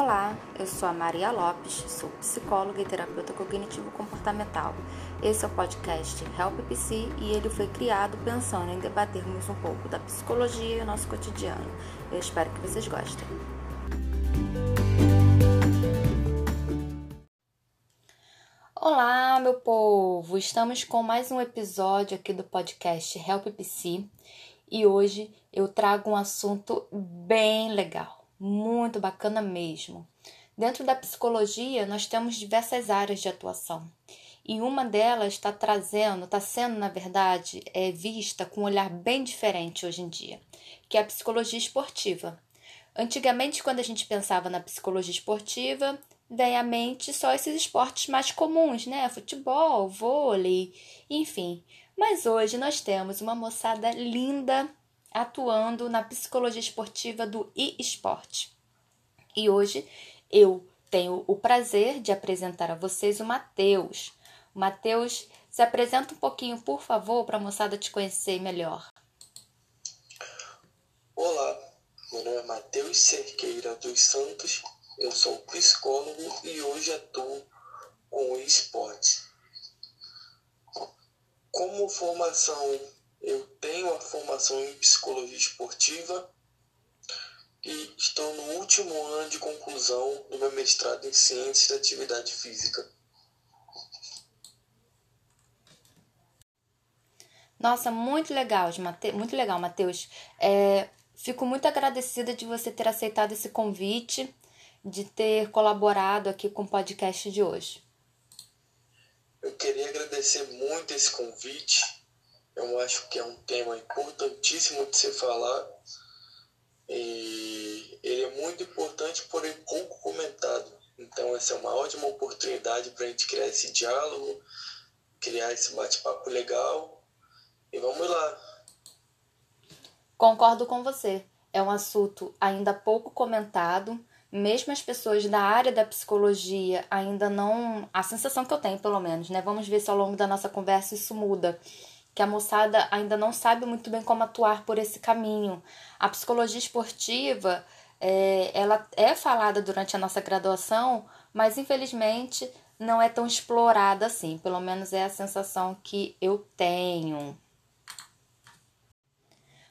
Olá, eu sou a Maria Lopes, sou psicóloga e terapeuta cognitivo comportamental. Esse é o podcast Help PC e ele foi criado pensando em debatermos um pouco da psicologia e o nosso cotidiano. Eu espero que vocês gostem. Olá, meu povo! Estamos com mais um episódio aqui do podcast Help PC e hoje eu trago um assunto bem legal, muito bacana mesmo. Dentro da psicologia, nós temos diversas áreas de atuação e uma delas está trazendo, está sendo, na verdade, é, vista com um olhar bem diferente hoje em dia, que é a psicologia esportiva. Antigamente, quando a gente pensava na psicologia esportiva, vem à mente só esses esportes mais comuns, né? Futebol, vôlei, enfim. Mas hoje nós temos uma moçada linda atuando na psicologia esportiva do e-sport. E hoje eu tenho o prazer de apresentar a vocês o Matheus. Matheus, se apresenta um pouquinho, por favor, para a moçada te conhecer melhor. Olá, meu nome é Matheus Cerqueira dos Santos, eu sou psicólogo e hoje atuo com o esporte. Como formação, eu tenho a formação em psicologia esportiva e estou no último ano de conclusão do meu mestrado em ciências da atividade física. Nossa, muito legal, muito legal, Matheus. É, fico muito agradecida de você ter aceitado esse convite de ter colaborado aqui com o podcast de hoje. Eu queria agradecer muito esse convite. Eu acho que é um tema importantíssimo de se falar. E ele é muito importante, porém pouco comentado. Então, essa é uma ótima oportunidade para a gente criar esse diálogo, criar esse bate-papo legal. E vamos lá. Concordo com você. É um assunto ainda pouco comentado, mesmo as pessoas da área da psicologia ainda não. A sensação que eu tenho, pelo menos, né? Vamos ver se ao longo da nossa conversa isso muda. Que a moçada ainda não sabe muito bem como atuar por esse caminho. A psicologia esportiva, é, ela é falada durante a nossa graduação, mas infelizmente não é tão explorada assim. Pelo menos é a sensação que eu tenho.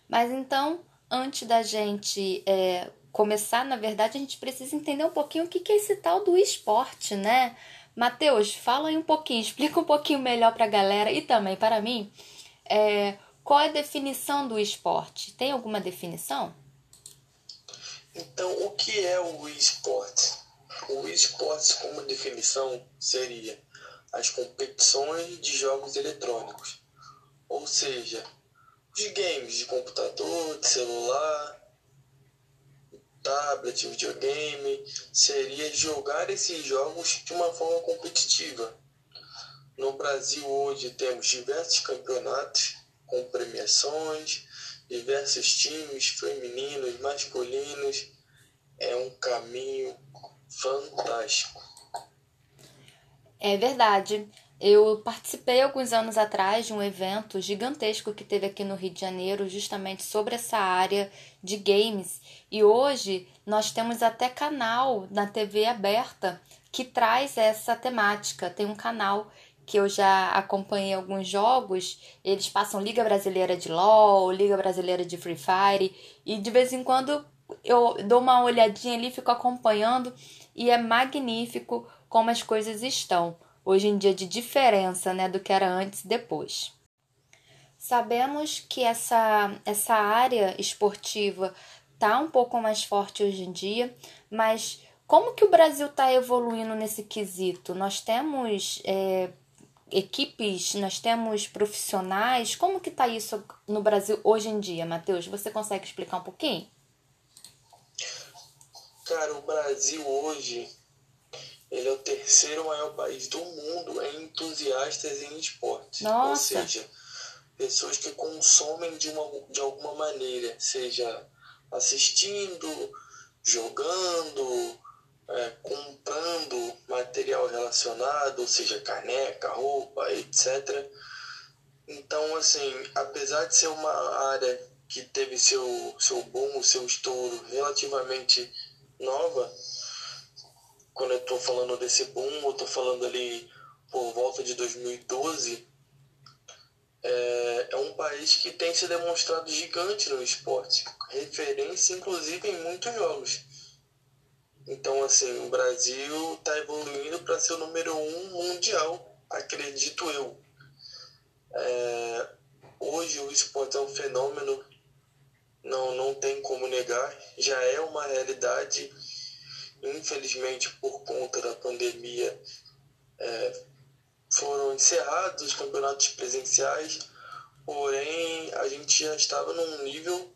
Mas então, antes da gente é, começar, na verdade, a gente precisa entender um pouquinho o que é esse tal do esporte, né? Matheus, fala aí um pouquinho, explica um pouquinho melhor para a galera e também para mim é, qual é a definição do esporte. Tem alguma definição? Então, o que é o esporte? O esporte, como definição, seria as competições de jogos eletrônicos, ou seja, os games de computador, de celular, tablet, videogame, seria jogar esses jogos de uma forma competitiva. No Brasil hoje temos diversos campeonatos com premiações, diversos times femininos, masculinos. É um caminho fantástico. É verdade. Eu participei alguns anos atrás de um evento gigantesco que teve aqui no Rio de Janeiro, justamente sobre essa área de games. E hoje nós temos até canal na TV aberta que traz essa temática. Tem um canal que eu já acompanhei alguns jogos, eles passam Liga Brasileira de LoL, Liga Brasileira de Free Fire, e de vez em quando eu dou uma olhadinha ali, fico acompanhando, e é magnífico como as coisas estão hoje em dia de diferença né, do que era antes e depois. Sabemos que essa, essa área esportiva está um pouco mais forte hoje em dia, mas como que o Brasil está evoluindo nesse quesito? Nós temos é, equipes, nós temos profissionais, como que está isso no Brasil hoje em dia, Matheus? Você consegue explicar um pouquinho? Cara, o Brasil hoje ele é o terceiro maior país do mundo em entusiastas em esporte. Nossa. Ou seja, pessoas que consomem de, uma, de alguma maneira, seja assistindo, jogando, é, comprando material relacionado, ou seja, caneca, roupa, etc. Então, assim, apesar de ser uma área que teve seu, seu boom, seu estouro relativamente nova, quando eu estou falando desse boom, eu estou falando ali por volta de 2012, é, é um país que tem se demonstrado gigante no esporte, referência inclusive em muitos jogos. Então, assim, o Brasil está evoluindo para ser o número um mundial, acredito eu. É, hoje o esporte é um fenômeno, não, não tem como negar, já é uma realidade. Infelizmente, por conta da pandemia, é, foram encerrados os campeonatos presenciais, porém a gente já estava num nível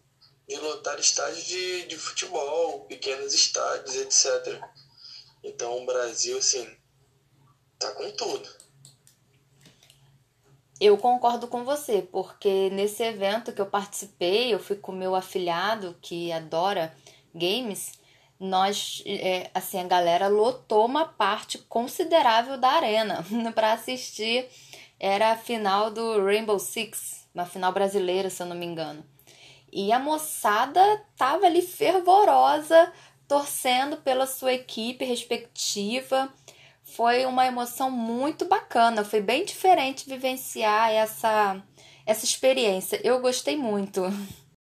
de lotar estádios de, de futebol, pequenos estádios, etc. Então o Brasil, assim, tá com tudo. Eu concordo com você, porque nesse evento que eu participei, eu fui com meu afilhado que adora games, nós, é, assim, a galera lotou uma parte considerável da arena para assistir. Era a final do Rainbow Six, uma final brasileira, se eu não me engano. E a moçada tava ali fervorosa, torcendo pela sua equipe respectiva. Foi uma emoção muito bacana, foi bem diferente vivenciar essa essa experiência. Eu gostei muito.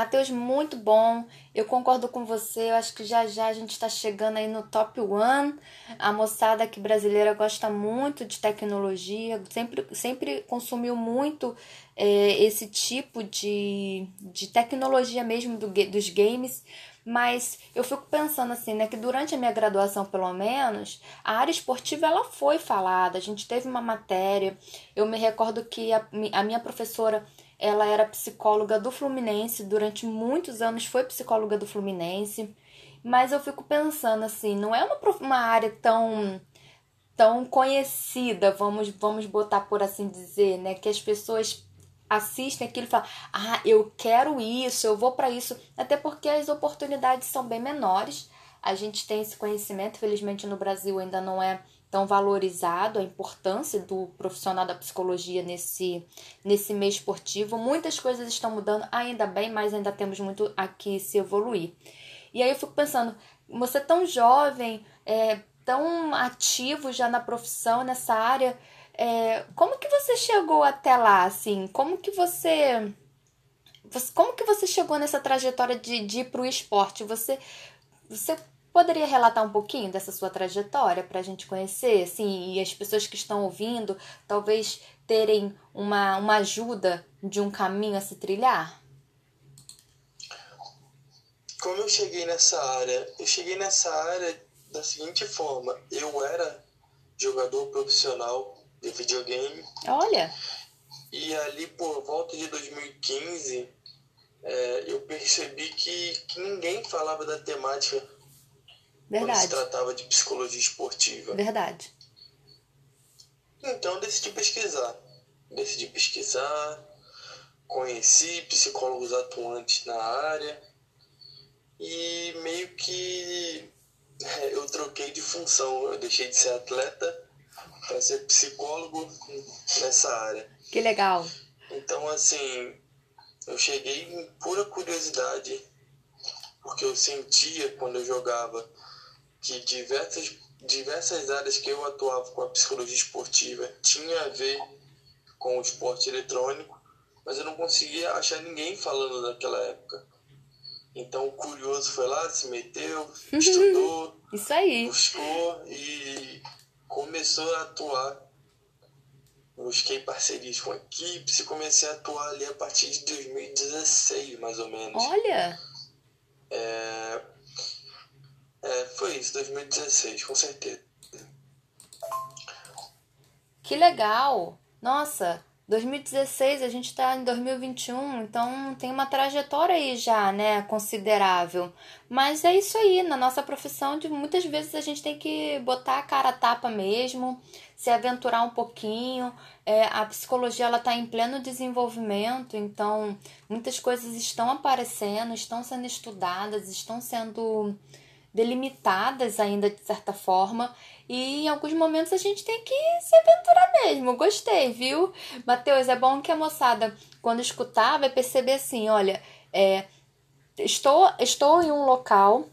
Matheus, muito bom. Eu concordo com você. Eu acho que já já a gente está chegando aí no top one. A moçada aqui brasileira gosta muito de tecnologia, sempre, sempre consumiu muito é, esse tipo de, de tecnologia mesmo do, dos games. Mas eu fico pensando assim, né, que durante a minha graduação, pelo menos, a área esportiva ela foi falada. A gente teve uma matéria. Eu me recordo que a, a minha professora ela era psicóloga do Fluminense, durante muitos anos foi psicóloga do Fluminense. Mas eu fico pensando assim, não é uma, uma área tão tão conhecida, vamos vamos botar por assim dizer, né, que as pessoas assistem aquilo e falam: "Ah, eu quero isso, eu vou para isso", até porque as oportunidades são bem menores. A gente tem esse conhecimento, felizmente no Brasil ainda não é tão valorizado a importância do profissional da psicologia nesse, nesse meio esportivo. Muitas coisas estão mudando, ainda bem, mas ainda temos muito aqui se evoluir. E aí eu fico pensando, você é tão jovem, é, tão ativo já na profissão, nessa área, é, como que você chegou até lá, assim? Como que você... Como que você chegou nessa trajetória de, de ir para o esporte? Você, você Poderia relatar um pouquinho dessa sua trajetória para a gente conhecer, assim, e as pessoas que estão ouvindo talvez terem uma, uma ajuda de um caminho a se trilhar? Como eu cheguei nessa área? Eu cheguei nessa área da seguinte forma: eu era jogador profissional de videogame. Olha! E ali por volta de 2015, é, eu percebi que, que ninguém falava da temática Verdade. Quando se tratava de psicologia esportiva. Verdade. Então decidi pesquisar. Decidi pesquisar, conheci psicólogos atuantes na área e meio que é, eu troquei de função. Eu deixei de ser atleta para ser psicólogo nessa área. Que legal. Então, assim, eu cheguei em pura curiosidade, porque eu sentia quando eu jogava que diversas, diversas áreas que eu atuava com a psicologia esportiva tinha a ver com o esporte eletrônico, mas eu não conseguia achar ninguém falando naquela época. Então o curioso foi lá, se meteu, estudou, Isso aí. buscou e começou a atuar. Busquei parcerias com equipes e comecei a atuar ali a partir de 2016, mais ou menos. Olha! É, é, foi isso, 2016, com certeza. Que legal! Nossa, 2016, a gente está em 2021, então tem uma trajetória aí já, né, considerável. Mas é isso aí, na nossa profissão, de muitas vezes a gente tem que botar a cara a tapa mesmo, se aventurar um pouquinho. É, a psicologia ela está em pleno desenvolvimento, então muitas coisas estão aparecendo, estão sendo estudadas, estão sendo delimitadas ainda de certa forma. E em alguns momentos a gente tem que se aventurar mesmo. Gostei, viu? Matheus, é bom que a moçada, quando escutar, vai perceber assim: olha, é, estou, estou em um local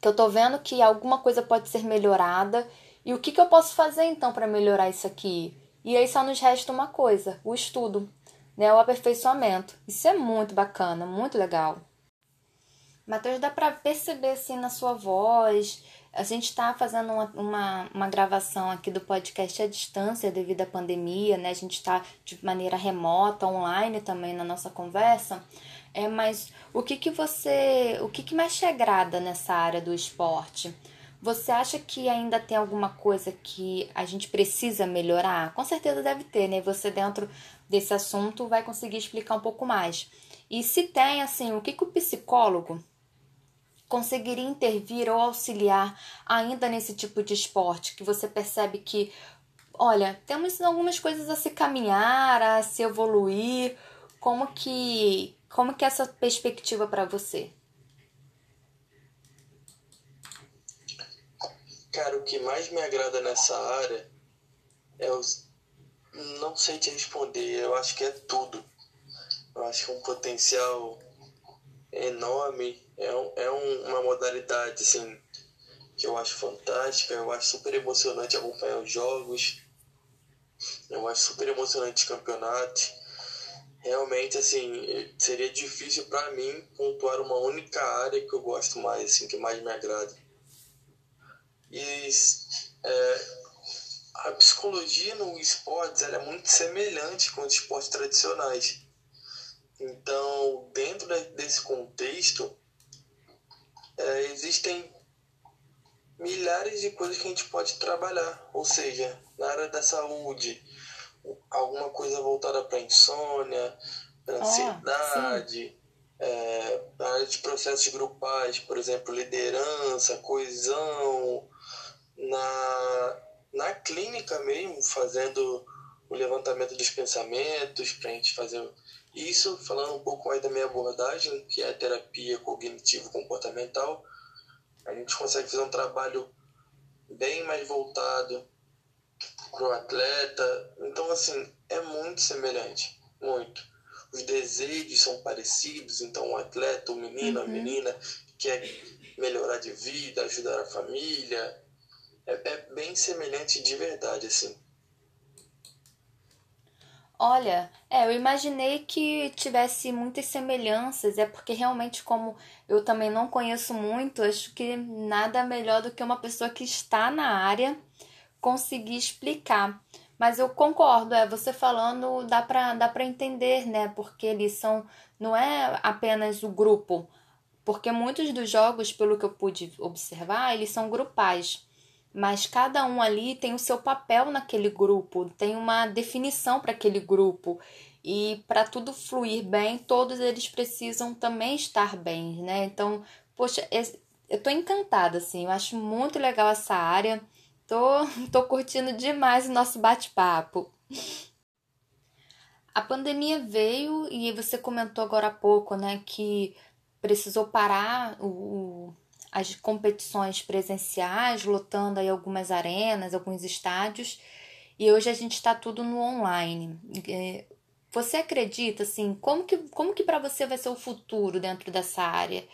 que eu tô vendo que alguma coisa pode ser melhorada e o que, que eu posso fazer então para melhorar isso aqui? E aí só nos resta uma coisa, o estudo, né, o aperfeiçoamento. Isso é muito bacana, muito legal. Matheus, dá para perceber assim na sua voz. A gente está fazendo uma, uma, uma, gravação aqui do podcast à distância devido à pandemia, né? A gente está de maneira remota, online também na nossa conversa. É, mas o que que você, o que que mais te agrada nessa área do esporte? Você acha que ainda tem alguma coisa que a gente precisa melhorar? Com certeza deve ter, né? Você dentro desse assunto vai conseguir explicar um pouco mais. E se tem, assim, o que, que o psicólogo conseguiria intervir ou auxiliar ainda nesse tipo de esporte que você percebe que, olha, temos algumas coisas a se caminhar, a se evoluir. Como que, como que é essa perspectiva para você? Cara, o que mais me agrada nessa área é os. Não sei te responder, eu acho que é tudo. Eu acho que é um potencial enorme, é, um, é um, uma modalidade assim, que eu acho fantástica, eu acho super emocionante acompanhar os jogos, eu acho super emocionante os campeonatos. Realmente, assim, seria difícil para mim pontuar uma única área que eu gosto mais, assim, que mais me agrada. E é, a psicologia no esportes é muito semelhante com os esportes tradicionais. Então, dentro desse contexto, é, existem milhares de coisas que a gente pode trabalhar. Ou seja, na área da saúde, alguma coisa voltada para insônia, para ah, ansiedade, é, na área de processos grupais, por exemplo, liderança, coesão, na, na clínica mesmo, fazendo o levantamento dos pensamentos, para a gente fazer isso, falando um pouco mais da minha abordagem, que é a terapia cognitivo-comportamental, a gente consegue fazer um trabalho bem mais voltado para o atleta. Então, assim, é muito semelhante, muito. Os desejos são parecidos, então o atleta, o menino, uhum. a menina quer melhorar de vida, ajudar a família, é, é bem semelhante de verdade, assim. Olha, é, eu imaginei que tivesse muitas semelhanças, é porque realmente, como eu também não conheço muito, acho que nada melhor do que uma pessoa que está na área conseguir explicar. Mas eu concordo, é, você falando dá pra, dá pra entender, né? Porque eles são, não é apenas o grupo, porque muitos dos jogos, pelo que eu pude observar, eles são grupais mas cada um ali tem o seu papel naquele grupo, tem uma definição para aquele grupo. E para tudo fluir bem, todos eles precisam também estar bem, né? Então, poxa, eu tô encantada, assim, eu acho muito legal essa área. Tô, tô curtindo demais o nosso bate-papo. A pandemia veio e você comentou agora há pouco, né, que precisou parar o, as competições presenciais, lotando aí algumas arenas, alguns estádios, e hoje a gente está tudo no online. É, você acredita, assim, como que, como que para você vai ser o futuro dentro dessa área?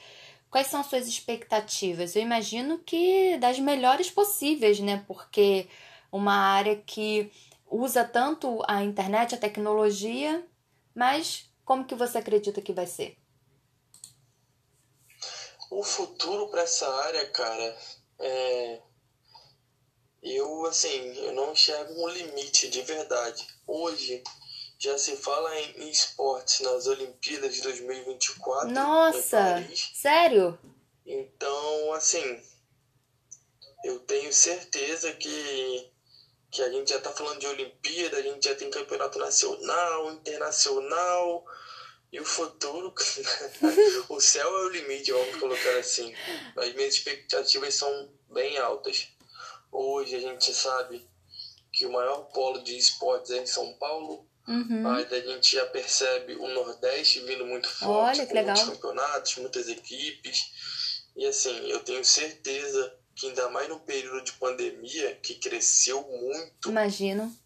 Quais são as suas expectativas? Eu imagino que das melhores possíveis, né? Porque uma área que usa tanto a internet, a tecnologia, mas como que você acredita que vai ser? O futuro para essa área, cara, é. Eu, assim, eu não enxergo um limite de verdade. Hoje já se fala em esportes nas Olimpíadas de 2024. Nossa! Sério? Então, assim, eu tenho certeza que, que a gente já está falando de Olimpíada, a gente já tem campeonato nacional, internacional e o futuro, o céu é o limite, vamos colocar assim. As minhas expectativas são bem altas. Hoje a gente sabe que o maior polo de esportes é em São Paulo. Uhum. Mas a gente já percebe o Nordeste vindo muito forte, Olha, com muitos campeonatos, muitas equipes. E assim, eu tenho certeza que ainda mais no período de pandemia, que cresceu muito. Imagino.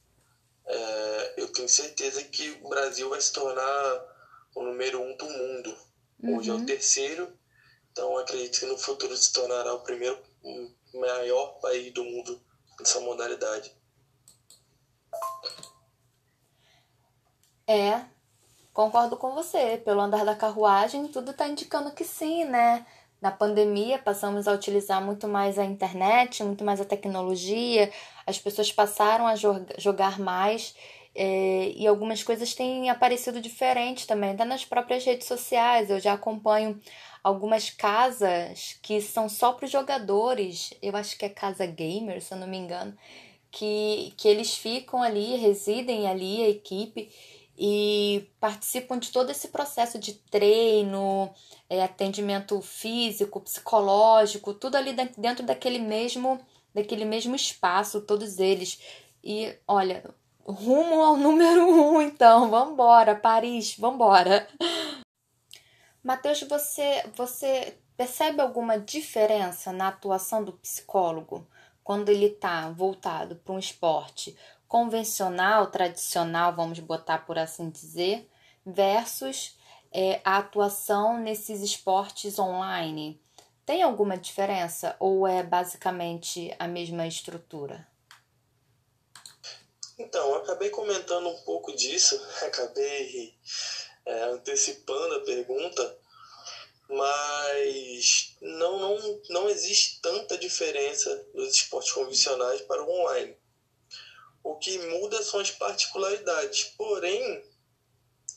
É, eu tenho certeza que o Brasil vai se tornar o número um do mundo. Uhum. Hoje é o uhum. terceiro. Então acredito que no futuro se tornará o primeiro maior país do mundo nessa modalidade. É, concordo com você. Pelo andar da carruagem, tudo está indicando que sim, né? Na pandemia, passamos a utilizar muito mais a internet, muito mais a tecnologia, as pessoas passaram a jogar mais é, e algumas coisas têm aparecido diferentes também, até nas próprias redes sociais. Eu já acompanho algumas casas que são só para os jogadores, eu acho que é casa gamer, se eu não me engano, que, que eles ficam ali, residem ali, a equipe, e participam de todo esse processo de treino, é, atendimento físico, psicológico, tudo ali dentro daquele mesmo, daquele mesmo espaço, todos eles. E olha, rumo ao número um, então, vambora, Paris, vambora. Matheus, você, você percebe alguma diferença na atuação do psicólogo quando ele está voltado para um esporte convencional, tradicional, vamos botar por assim dizer, versus é, a atuação nesses esportes online? Tem alguma diferença ou é basicamente a mesma estrutura? Então, acabei comentando um pouco disso, acabei é, antecipando a pergunta, mas não, não, não existe tanta diferença dos esportes convencionais para o online. O que muda são as particularidades, porém,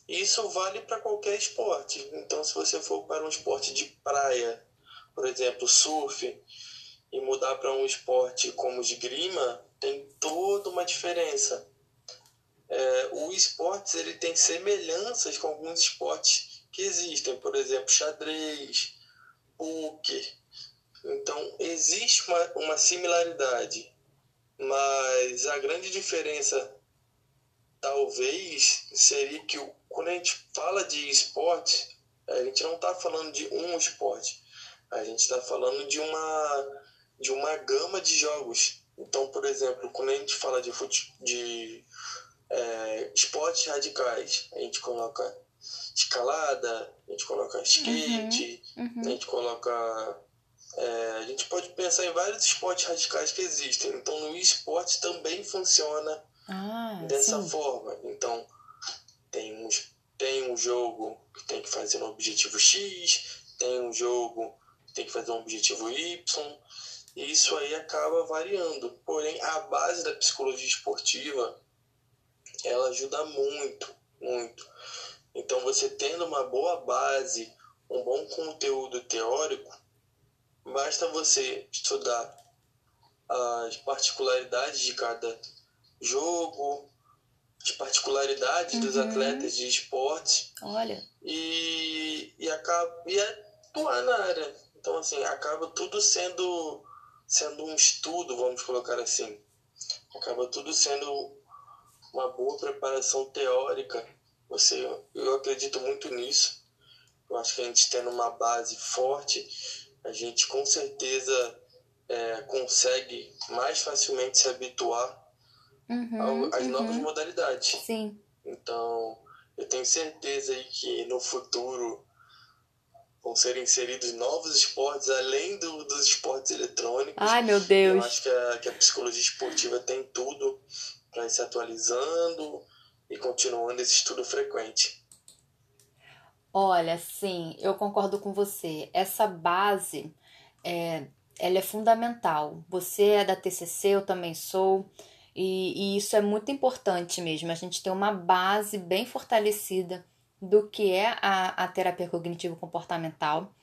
isso vale para qualquer esporte. Então, se você for para um esporte de praia, por exemplo, surf, e mudar para um esporte como esgrima, tem toda uma diferença. É, o esportes ele tem semelhanças com alguns esportes que existem, por exemplo, xadrez, poker. Então, existe uma, uma similaridade, mas a grande diferença talvez seria que quando a gente fala de esporte, a gente não está falando de um esporte, a gente está falando de uma, de uma gama de jogos. Então, por exemplo, quando a gente fala de, fute, de é, esportes radicais, a gente coloca escalada, a gente coloca skate, uhum, uhum. a gente coloca. É, a gente pode pensar em vários esportes radicais que existem. Então, no esporte também funciona ah, dessa sim. forma. Então, tem um, tem um jogo que tem que fazer um objetivo X, tem um jogo que tem que fazer um objetivo Y, e isso aí acaba variando. Porém, a base da psicologia esportiva ela ajuda muito, muito. Então, você tendo uma boa base, um bom conteúdo teórico, basta você estudar as particularidades de cada jogo, as particularidades uhum. dos atletas de esporte. Olha. E, e, acaba, e atuar na área. Então, assim, acaba tudo sendo sendo um estudo, vamos colocar assim. Acaba tudo sendo uma boa preparação teórica. Você, eu acredito muito nisso. Eu acho que a gente tendo uma base forte, a gente com certeza é, consegue mais facilmente se habituar uhum, às uhum. novas modalidades. Sim. Então, eu tenho certeza aí que no futuro vão ser inseridos novos esportes além do, dos esportes eletrônicos. Ai, meu Deus. Eu acho que a, que a psicologia esportiva tem tudo para ir se atualizando e continuando esse estudo frequente. Olha, sim, eu concordo com você. Essa base, é, ela é fundamental. Você é da TCC, eu também sou. E, e isso é muito importante mesmo. A gente tem uma base bem fortalecida do que é a, a terapia cognitivo-comportamental,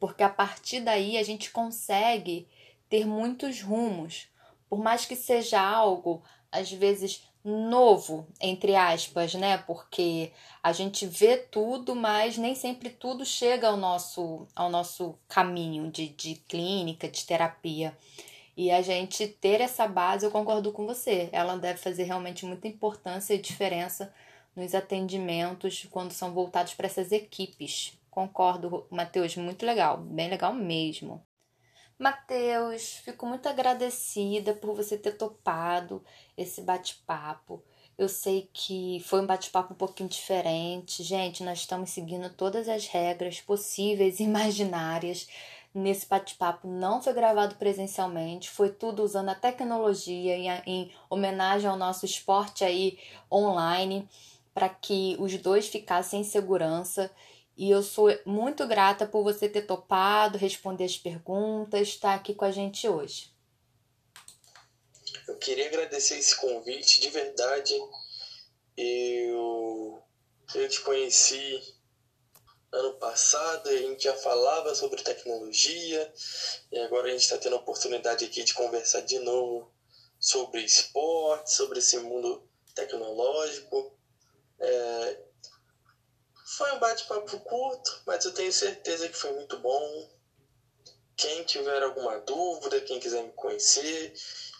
porque a partir daí a gente consegue ter muitos rumos. Por mais que seja algo, às vezes, novo, entre aspas, né? Porque a gente vê tudo, mas nem sempre tudo chega ao nosso, ao nosso caminho de, de clínica, de terapia. E a gente ter essa base, eu concordo com você, ela deve fazer realmente muita importância e diferença nos atendimentos quando são voltados para essas equipes. Concordo, Matheus, muito legal, bem legal mesmo. Matheus, fico muito agradecida por você ter topado esse bate-papo. Eu sei que foi um bate-papo um pouquinho diferente. Gente, nós estamos seguindo todas as regras possíveis e imaginárias. Nesse bate-papo não foi gravado presencialmente, foi tudo usando a tecnologia em, em homenagem ao nosso esporte aí online, para que os dois ficassem em segurança. E eu sou muito grata por você ter topado, responder as perguntas, estar aqui com a gente hoje. Eu queria agradecer esse convite, de verdade. Eu, eu te conheci ano passado a gente já falava sobre tecnologia e agora a gente está tendo a oportunidade aqui de conversar de novo sobre esporte, sobre esse mundo tecnológico. É, foi um bate-papo curto, mas eu tenho certeza que foi muito bom. Quem tiver alguma dúvida, quem quiser me conhecer,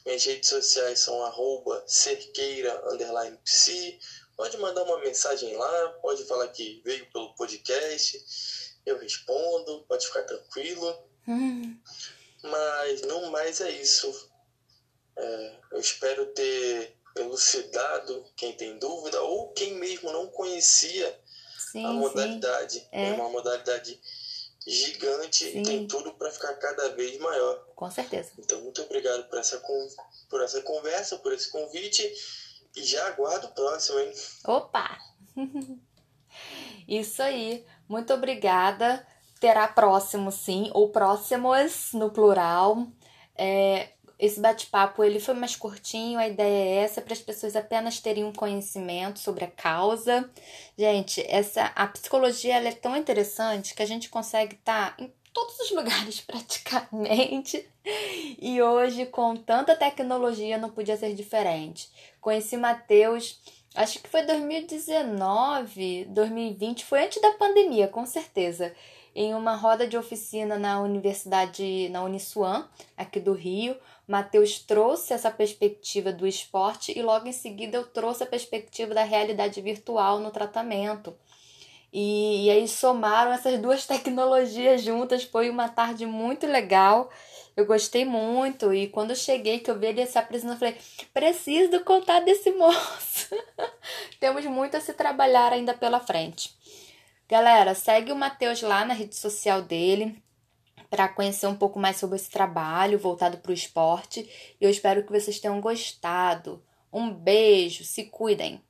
minhas redes sociais são arroba cerqueira, underline psi. Pode mandar uma mensagem lá, pode falar que veio pelo podcast, eu respondo, pode ficar tranquilo. Hum. Mas no mais é isso. É, eu espero ter elucidado quem tem dúvida ou quem mesmo não conhecia sim, a modalidade. É. é uma modalidade gigante Sim. e tem tudo para ficar cada vez maior. Com certeza. Então, muito obrigado por essa, por essa conversa, por esse convite e já aguardo o próximo, hein? Opa! Isso aí. Muito obrigada. Terá próximo, sim, ou próximos no plural. É, esse bate-papo ele foi mais curtinho, a ideia é essa para as pessoas apenas terem um conhecimento sobre a causa. Gente, essa a psicologia ela é tão interessante que a gente consegue estar tá em todos os lugares praticamente. E hoje com tanta tecnologia não podia ser diferente. Conheci Matheus, acho que foi 2019, 2020, foi antes da pandemia, com certeza em uma roda de oficina na Universidade, na Uniswan, aqui do Rio. Matheus trouxe essa perspectiva do esporte e logo em seguida eu trouxe a perspectiva da realidade virtual no tratamento. E, e aí somaram essas duas tecnologias juntas, foi uma tarde muito legal. Eu gostei muito e quando eu cheguei que eu vi ele se apresentando, eu falei: "Preciso contar desse moço". Temos muito a se trabalhar ainda pela frente. Galera, segue o Matheus lá na rede social dele para conhecer um pouco mais sobre esse trabalho voltado para o esporte. E eu espero que vocês tenham gostado. Um beijo, se cuidem!